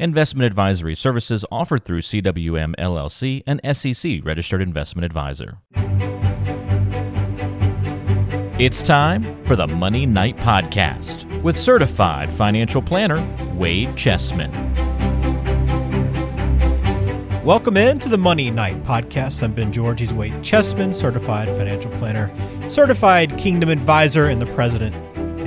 Investment advisory services offered through CWM LLC, an SEC registered investment advisor. It's time for the Money Night Podcast with certified financial planner Wade Chessman. Welcome in to the Money Night Podcast. I'm Ben George. He's Wade Chessman, certified financial planner, certified kingdom advisor, and the president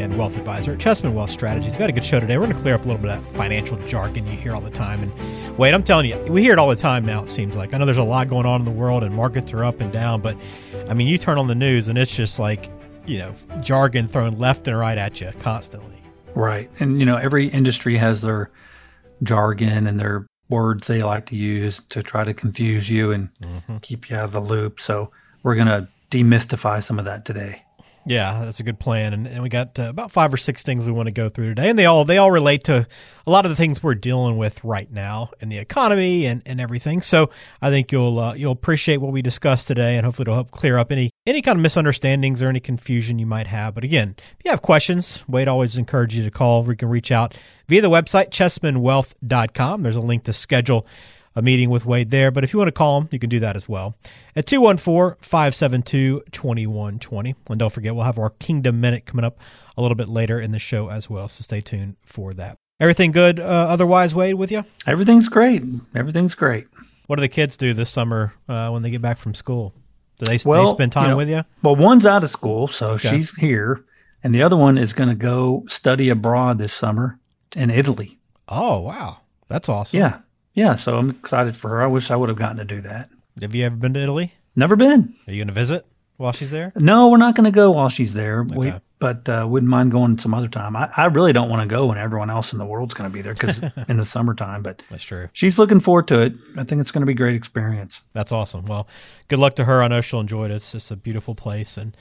and wealth advisor at Chessman Wealth Strategies. We've got a good show today. We're going to clear up a little bit of that financial jargon you hear all the time. And Wade, I'm telling you, we hear it all the time now, it seems like. I know there's a lot going on in the world and markets are up and down, but I mean, you turn on the news and it's just like, you know, jargon thrown left and right at you constantly. Right. And, you know, every industry has their jargon and their words they like to use to try to confuse you and mm-hmm. keep you out of the loop. So we're going to demystify some of that today. Yeah, that's a good plan, and, and we got uh, about five or six things we want to go through today, and they all they all relate to a lot of the things we're dealing with right now in the economy and, and everything. So I think you'll uh, you'll appreciate what we discussed today, and hopefully it'll help clear up any any kind of misunderstandings or any confusion you might have. But again, if you have questions, Wade always encourage you to call. We can reach out via the website chessmanwealth.com. There's a link to schedule a meeting with Wade there. But if you want to call him, you can do that as well at 214 572 2120. And don't forget, we'll have our Kingdom Minute coming up a little bit later in the show as well. So stay tuned for that. Everything good uh, otherwise, Wade, with you? Everything's great. Everything's great. What do the kids do this summer uh, when they get back from school? Do they, well, they spend time you know, with you? Well, one's out of school, so okay. she's here. And the other one is going to go study abroad this summer in Italy. Oh, wow. That's awesome. Yeah yeah, so I'm excited for her. I wish I would have gotten to do that. Have you ever been to Italy? Never been. Are you going to visit while she's there? No, we're not going to go while she's there. Okay. We, but uh, wouldn't mind going some other time. I, I really don't want to go when everyone else in the world's going to be there because in the summertime. But that's true. She's looking forward to it. I think it's going to be a great experience. That's awesome. Well, good luck to her. I know she'll enjoy it. It's just a beautiful place, and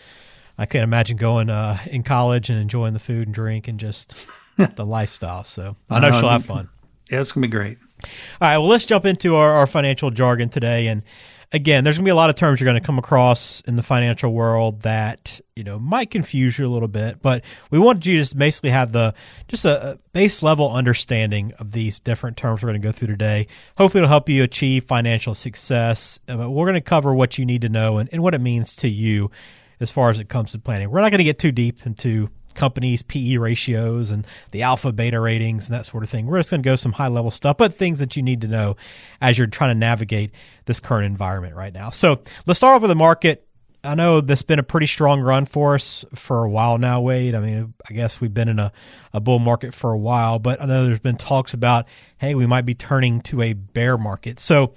I can't imagine going uh, in college and enjoying the food and drink and just the lifestyle. So I know she'll have fun. Yeah, it's going to be great. All right, well, let's jump into our, our financial jargon today. And again, there's going to be a lot of terms you're going to come across in the financial world that you know might confuse you a little bit. But we wanted you to just basically have the just a, a base level understanding of these different terms we're going to go through today. Hopefully, it'll help you achieve financial success. Uh, but we're going to cover what you need to know and, and what it means to you as far as it comes to planning. We're not going to get too deep into companies' PE ratios and the alpha beta ratings and that sort of thing. We're just going to go some high level stuff, but things that you need to know as you're trying to navigate this current environment right now. So let's start off with the market. I know this has been a pretty strong run for us for a while now, Wade. I mean, I guess we've been in a, a bull market for a while, but I know there's been talks about, hey, we might be turning to a bear market. So,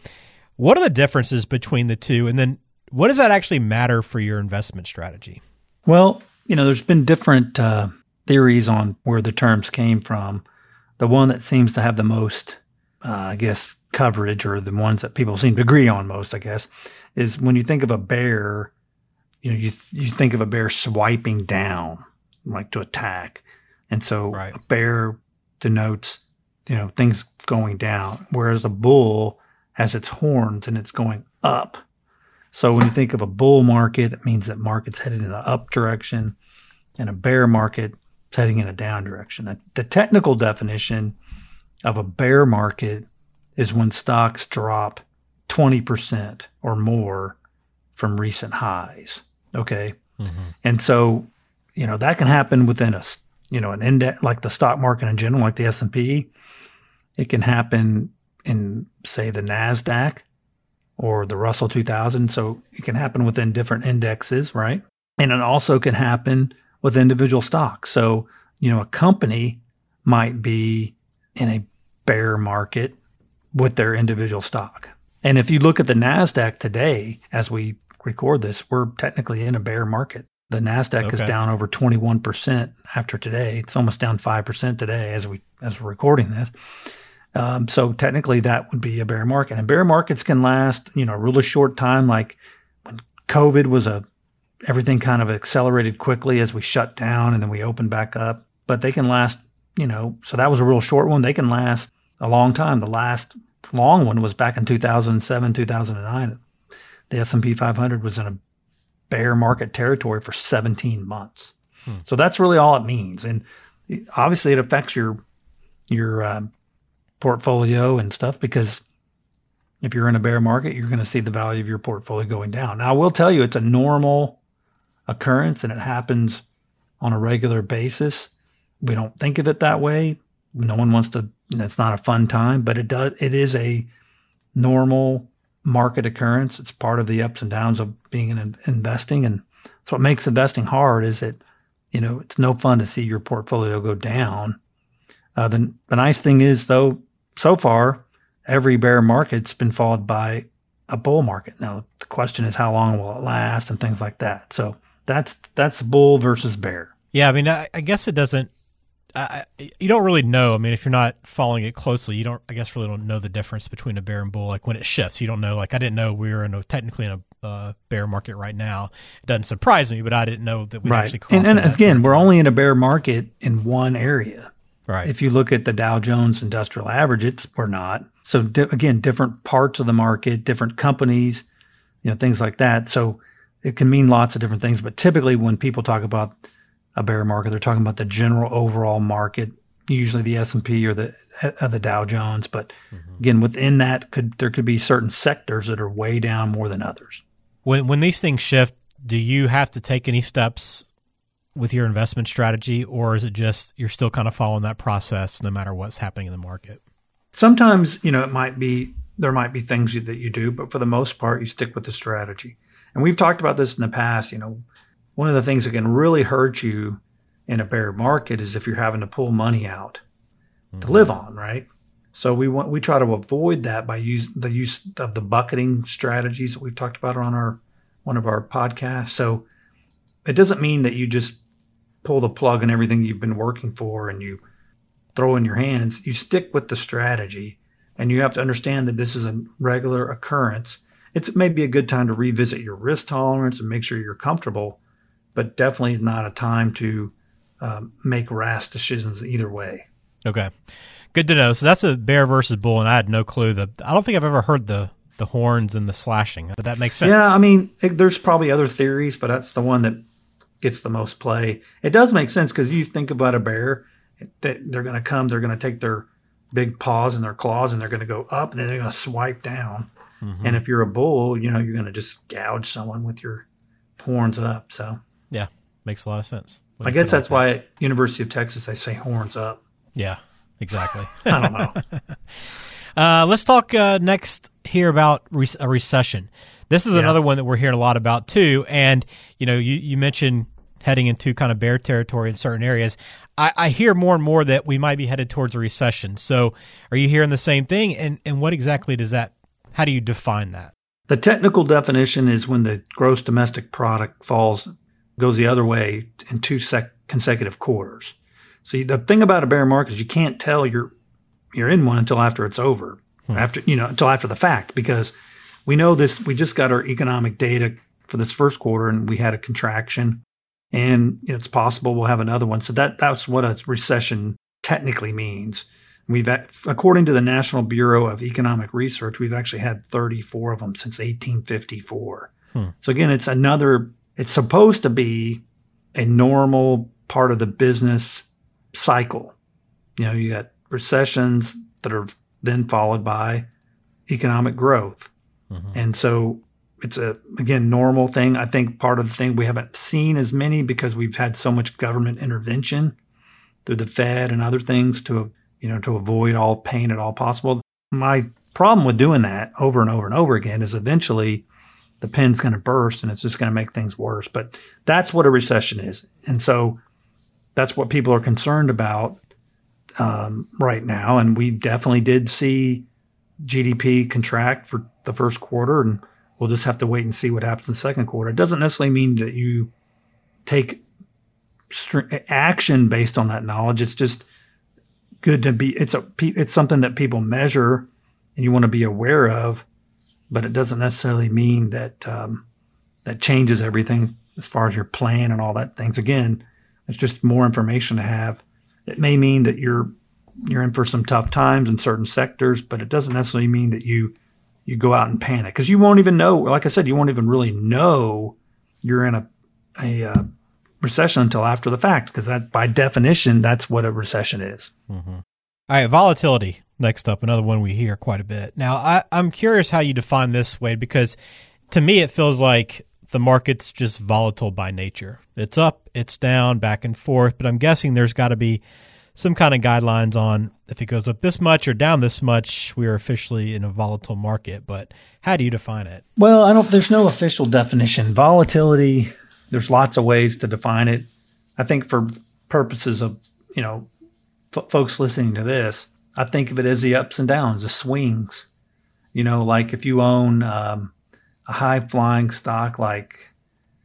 what are the differences between the two? And then, what does that actually matter for your investment strategy? Well, you know, there's been different uh, theories on where the terms came from. The one that seems to have the most, uh, I guess, coverage, or the ones that people seem to agree on most, I guess, is when you think of a bear, you know, you th- you think of a bear swiping down, like to attack, and so right. a bear denotes, you know, things going down, whereas a bull has its horns and it's going up. So when you think of a bull market, it means that market's headed in the up direction, and a bear market is heading in a down direction. The technical definition of a bear market is when stocks drop 20% or more from recent highs. Okay. Mm-hmm. And so, you know, that can happen within a, you know, an index like the stock market in general, like the S&P. It can happen in say the Nasdaq or the Russell 2000. So it can happen within different indexes, right? And it also can happen with individual stocks. So, you know, a company might be in a bear market with their individual stock. And if you look at the NASDAQ today, as we record this, we're technically in a bear market. The NASDAQ okay. is down over 21% after today. It's almost down 5% today as we, as we're recording this. Um, so technically, that would be a bear market. And bear markets can last, you know, a really short time. Like when COVID was a, everything kind of accelerated quickly as we shut down and then we opened back up. But they can last, you know, so that was a real short one. They can last a long time. The last long one was back in 2007, 2009. The S&P 500 was in a bear market territory for 17 months. Hmm. So that's really all it means. And obviously, it affects your your um, portfolio and stuff because if you're in a bear market, you're going to see the value of your portfolio going down. Now, I will tell you it's a normal occurrence and it happens on a regular basis. We don't think of it that way. No one wants to, it's not a fun time, but it does, it is a normal market occurrence. It's part of the ups and downs of being in investing. And that's what makes investing hard is that, you know, it's no fun to see your portfolio go down. Uh, the, the nice thing is though, so far, every bear market's been followed by a bull market. Now the question is how long will it last and things like that. So that's that's bull versus bear. Yeah, I mean, I, I guess it doesn't. I, you don't really know. I mean, if you're not following it closely, you don't. I guess really don't know the difference between a bear and bull. Like when it shifts, you don't know. Like I didn't know we were in a technically in a uh, bear market right now. It doesn't surprise me, but I didn't know that we right. actually. And, and again, we're only in a bear market in one area. Right. If you look at the Dow Jones Industrial Average, it's we're not. So di- again, different parts of the market, different companies, you know, things like that. So it can mean lots of different things. But typically, when people talk about a bear market, they're talking about the general overall market, usually the S and P or the uh, the Dow Jones. But mm-hmm. again, within that, could there could be certain sectors that are way down more than others. When when these things shift, do you have to take any steps with your investment strategy, or is it just you're still kind of following that process no matter what's happening in the market? Sometimes, you know, it might be there might be things that you do, but for the most part, you stick with the strategy. And we've talked about this in the past. You know, one of the things that can really hurt you in a bear market is if you're having to pull money out mm-hmm. to live on, right? So we want we try to avoid that by use the use of the bucketing strategies that we've talked about on our one of our podcasts. So it doesn't mean that you just pull the plug on everything you've been working for and you throw in your hands. You stick with the strategy and you have to understand that this is a regular occurrence. It's maybe a good time to revisit your risk tolerance and make sure you're comfortable, but definitely not a time to um, make rash decisions either way. Okay, good to know. So that's a bear versus bull, and I had no clue. The I don't think I've ever heard the the horns and the slashing, but that makes sense. Yeah, I mean, it, there's probably other theories, but that's the one that gets the most play. It does make sense because you think about a bear, that they're going to come, they're going to take their big paws and their claws and they're going to go up and then they're going to swipe down. Mm-hmm. And if you're a bull, you know, you're going to just gouge someone with your horns up. So, yeah, makes a lot of sense. I guess that's like why at University of Texas they say horns up. Yeah, exactly. I don't know. uh, let's talk uh, next here about re- a recession. This is yeah. another one that we're hearing a lot about too. And you know, you you mentioned heading into kind of bear territory in certain areas. I, I, hear more and more that we might be headed towards a recession. So, are you hearing the same thing? And and what exactly does that? How do you define that? The technical definition is when the gross domestic product falls goes the other way in two sec- consecutive quarters. So the thing about a bear market is you can't tell you're you're in one until after it's over, hmm. after you know until after the fact because we know this. We just got our economic data for this first quarter and we had a contraction and you know, it's possible we'll have another one. So that that's what a recession technically means. We've, according to the National Bureau of Economic Research, we've actually had 34 of them since 1854. Hmm. So again, it's another. It's supposed to be a normal part of the business cycle. You know, you got recessions that are then followed by economic growth, mm-hmm. and so it's a again normal thing. I think part of the thing we haven't seen as many because we've had so much government intervention through the Fed and other things to you know to avoid all pain at all possible. My problem with doing that over and over and over again is eventually the pin's going to burst and it's just going to make things worse. But that's what a recession is, and so that's what people are concerned about um, right now. And we definitely did see GDP contract for the first quarter and We'll just have to wait and see what happens in the second quarter. It doesn't necessarily mean that you take action based on that knowledge. It's just good to be. It's a. It's something that people measure, and you want to be aware of, but it doesn't necessarily mean that um, that changes everything as far as your plan and all that things. Again, it's just more information to have. It may mean that you're you're in for some tough times in certain sectors, but it doesn't necessarily mean that you you go out and panic because you won't even know. Like I said, you won't even really know you're in a a uh, recession until after the fact because that by definition that's what a recession is. Mm-hmm. All right, volatility. Next up, another one we hear quite a bit. Now, I, I'm curious how you define this, Wade, because to me it feels like the market's just volatile by nature. It's up, it's down, back and forth, but I'm guessing there's got to be some kind of guidelines on if it goes up this much or down this much, we are officially in a volatile market. But how do you define it? Well, I don't. There's no official definition. Volatility. There's lots of ways to define it. I think for purposes of you know f- folks listening to this, I think of it as the ups and downs, the swings. You know, like if you own um, a high flying stock like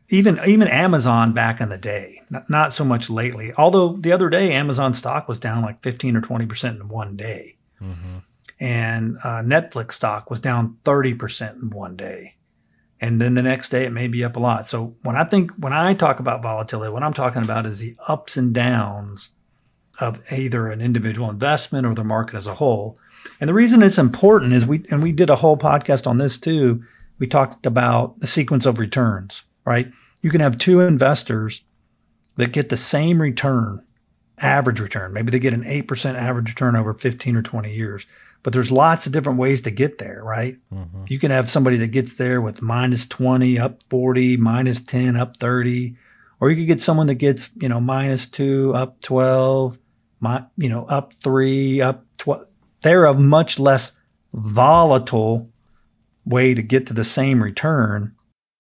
even even Amazon back in the day, not, not so much lately. Although the other day Amazon stock was down like 15 or 20 percent in one day, mm-hmm. and uh, Netflix stock was down 30 percent in one day, and then the next day it may be up a lot. So when I think when I talk about volatility, what I'm talking about is the ups and downs of either an individual investment or the market as a whole. And the reason it's important is we and we did a whole podcast on this too. We talked about the sequence of returns right? You can have two investors that get the same return, average return. Maybe they get an 8% average return over 15 or 20 years. But there's lots of different ways to get there, right? Mm-hmm. You can have somebody that gets there with minus 20, up 40, minus 10, up 30. Or you could get someone that gets, you know, minus 2, up 12, my, you know, up 3, up 12. They're a much less volatile way to get to the same return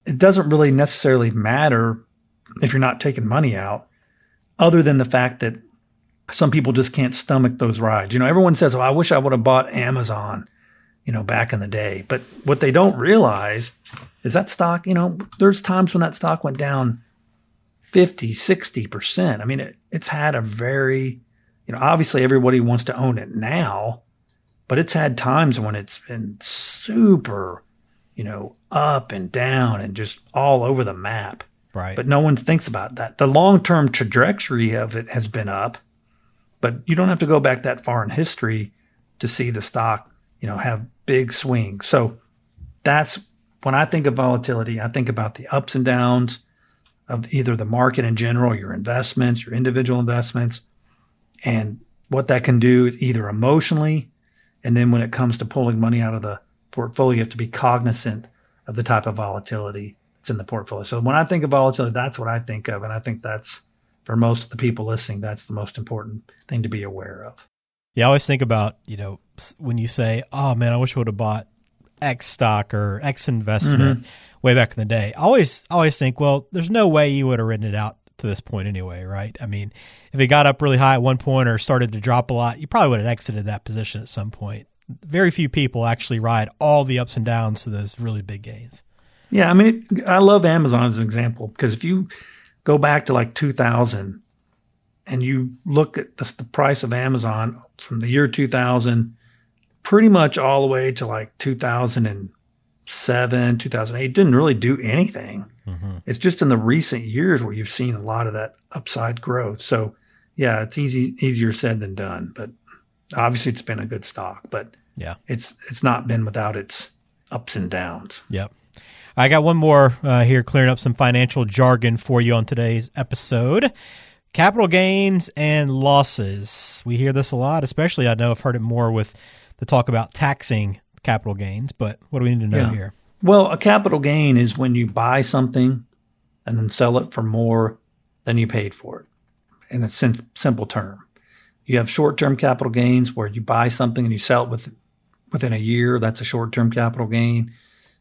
it doesn't really necessarily matter if you're not taking money out, other than the fact that some people just can't stomach those rides. You know, everyone says, "Oh, I wish I would have bought Amazon," you know, back in the day. But what they don't realize is that stock, you know, there's times when that stock went down 50, 60%. I mean, it, it's had a very, you know, obviously everybody wants to own it now, but it's had times when it's been super you know, up and down and just all over the map. Right. But no one thinks about that. The long term trajectory of it has been up, but you don't have to go back that far in history to see the stock, you know, have big swings. So that's when I think of volatility, I think about the ups and downs of either the market in general, your investments, your individual investments, and what that can do either emotionally. And then when it comes to pulling money out of the portfolio, you have to be cognizant of the type of volatility that's in the portfolio. So when I think of volatility, that's what I think of. And I think that's for most of the people listening, that's the most important thing to be aware of. Yeah, I always think about, you know, when you say, oh man, I wish I would have bought X stock or X investment mm-hmm. way back in the day. I always always think, well, there's no way you would have written it out to this point anyway, right? I mean, if it got up really high at one point or started to drop a lot, you probably would have exited that position at some point very few people actually ride all the ups and downs to those really big gains. Yeah, I mean, I love Amazon as an example because if you go back to like 2000 and you look at the, the price of Amazon from the year 2000 pretty much all the way to like 2007, 2008, didn't really do anything. Mm-hmm. It's just in the recent years where you've seen a lot of that upside growth. So, yeah, it's easy easier said than done, but obviously it's been a good stock, but yeah, it's it's not been without its ups and downs. Yep. I got one more uh, here, clearing up some financial jargon for you on today's episode. Capital gains and losses. We hear this a lot, especially I know I've heard it more with the talk about taxing capital gains. But what do we need to know yeah. here? Well, a capital gain is when you buy something and then sell it for more than you paid for it, in a sim- simple term. You have short-term capital gains where you buy something and you sell it with, within a year. That's a short-term capital gain.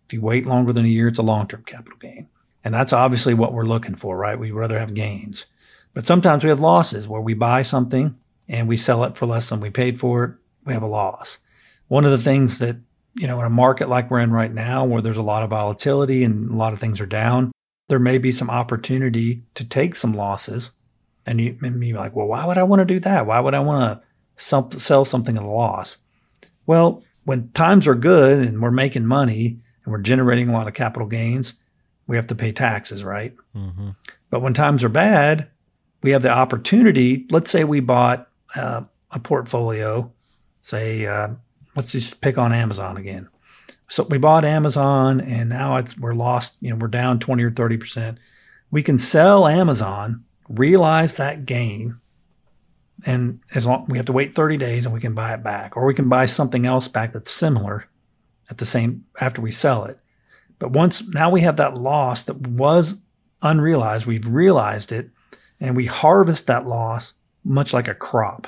If you wait longer than a year, it's a long-term capital gain. And that's obviously what we're looking for, right? We'd rather have gains. But sometimes we have losses where we buy something and we sell it for less than we paid for it. We have a loss. One of the things that, you know, in a market like we're in right now, where there's a lot of volatility and a lot of things are down, there may be some opportunity to take some losses and you and you're like, well, why would I want to do that? Why would I want to sell something at a loss? Well, when times are good and we're making money and we're generating a lot of capital gains, we have to pay taxes, right? Mm-hmm. But when times are bad, we have the opportunity. Let's say we bought uh, a portfolio, say, uh, let's just pick on Amazon again. So we bought Amazon and now it's, we're lost, you know, we're down 20 or 30%. We can sell Amazon realize that gain and as long we have to wait 30 days and we can buy it back, or we can buy something else back that's similar at the same after we sell it. But once now we have that loss that was unrealized, we've realized it, and we harvest that loss much like a crop.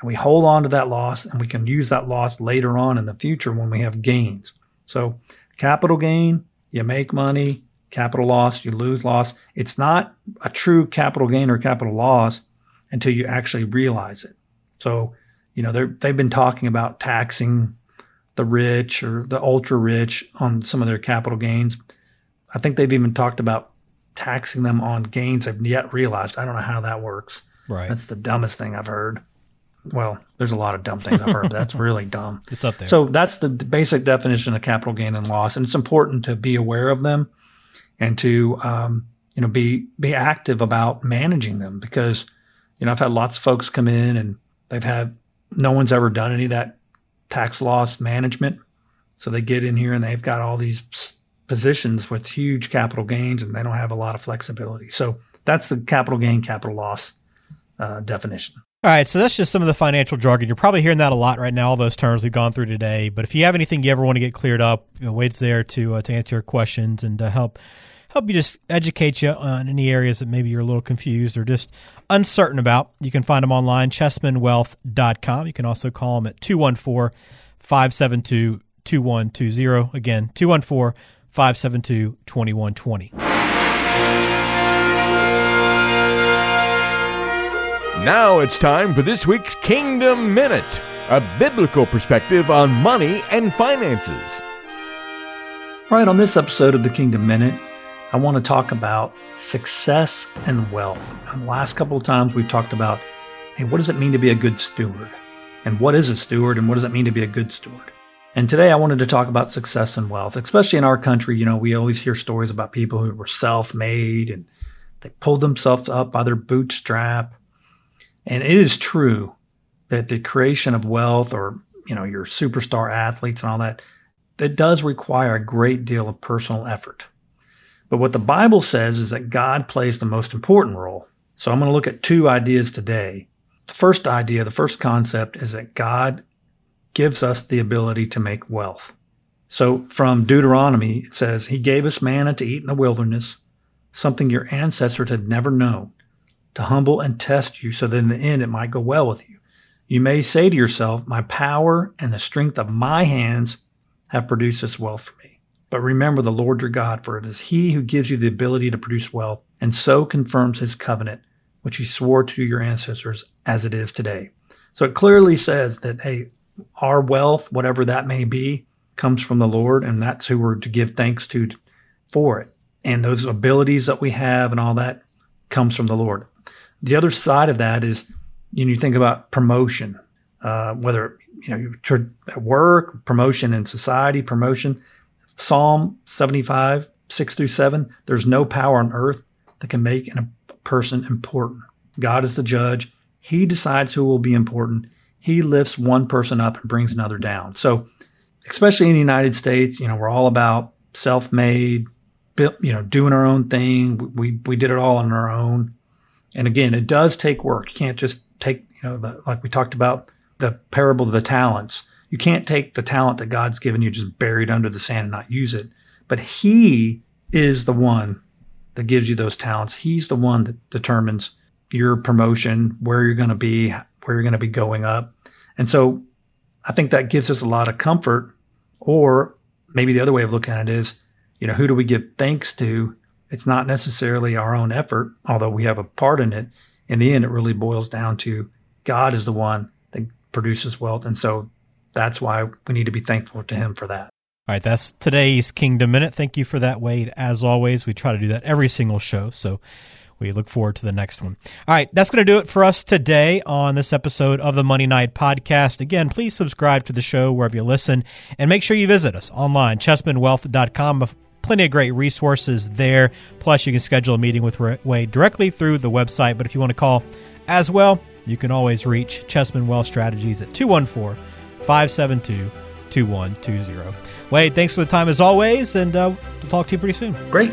And we hold on to that loss and we can use that loss later on in the future when we have gains. So, capital gain, you make money, capital loss, you lose loss. It's not a true capital gain or capital loss until you actually realize it. So, you know, they've been talking about taxing the rich or the ultra rich on some of their capital gains. I think they've even talked about taxing them on gains they've yet realized. I don't know how that works. Right. That's the dumbest thing I've heard. Well, there's a lot of dumb things I've heard. that's really dumb. It's up there. So that's the basic definition of capital gain and loss, and it's important to be aware of them and to um, you know be be active about managing them because you know I've had lots of folks come in and they've had no one's ever done any of that tax loss management, so they get in here and they've got all these positions with huge capital gains and they don't have a lot of flexibility. So that's the capital gain, capital loss uh, definition. All right, so that's just some of the financial jargon. You're probably hearing that a lot right now, all those terms we've gone through today. But if you have anything you ever want to get cleared up, you know, Wade's there to uh, to answer your questions and to help help you just educate you on any areas that maybe you're a little confused or just uncertain about. You can find them online, chessmanwealth.com. You can also call them at 214 572 2120. Again, 214 572 2120. Now it's time for this week's Kingdom Minute, a biblical perspective on money and finances. Right, on this episode of the Kingdom Minute, I want to talk about success and wealth. And the last couple of times we've talked about, hey, what does it mean to be a good steward? And what is a steward and what does it mean to be a good steward? And today I wanted to talk about success and wealth, especially in our country. You know, we always hear stories about people who were self made and they pulled themselves up by their bootstrap and it is true that the creation of wealth or, you know, your superstar athletes and all that, that does require a great deal of personal effort. But what the Bible says is that God plays the most important role. So I'm going to look at two ideas today. The first idea, the first concept is that God gives us the ability to make wealth. So from Deuteronomy, it says, He gave us manna to eat in the wilderness, something your ancestors had never known to humble and test you so that in the end it might go well with you. You may say to yourself, My power and the strength of my hands have produced this wealth for me. But remember the Lord your God, for it is He who gives you the ability to produce wealth and so confirms His covenant, which He swore to your ancestors as it is today. So it clearly says that, hey, our wealth, whatever that may be, comes from the Lord, and that's who we're to give thanks to for it. And those abilities that we have and all that comes from the Lord. The other side of that is, you know, you think about promotion, uh, whether you know you're at work, promotion in society, promotion. Psalm 75, 6 through 7, there's no power on earth that can make a person important. God is the judge. He decides who will be important. He lifts one person up and brings another down. So, especially in the United States, you know, we're all about self-made, you know, doing our own thing. We we did it all on our own. And again, it does take work. You can't just take, you know, the, like we talked about the parable of the talents. You can't take the talent that God's given you, just bury it under the sand and not use it. But He is the one that gives you those talents. He's the one that determines your promotion, where you're going to be, where you're going to be going up. And so I think that gives us a lot of comfort. Or maybe the other way of looking at it is, you know, who do we give thanks to it's not necessarily our own effort, although we have a part in it. In the end, it really boils down to God is the one that produces wealth. And so that's why we need to be thankful to Him for that. All right, that's today's Kingdom Minute. Thank you for that, Wade. As always, we try to do that every single show. So we look forward to the next one. All right, that's going to do it for us today on this episode of the Money Night Podcast. Again, please subscribe to the show wherever you listen and make sure you visit us online, chessmanwealth.com plenty of great resources there. Plus, you can schedule a meeting with Wade directly through the website. But if you want to call as well, you can always reach Chessman Wealth Strategies at 214 572 2120. Wade, thanks for the time as always, and uh, we'll talk to you pretty soon. Great.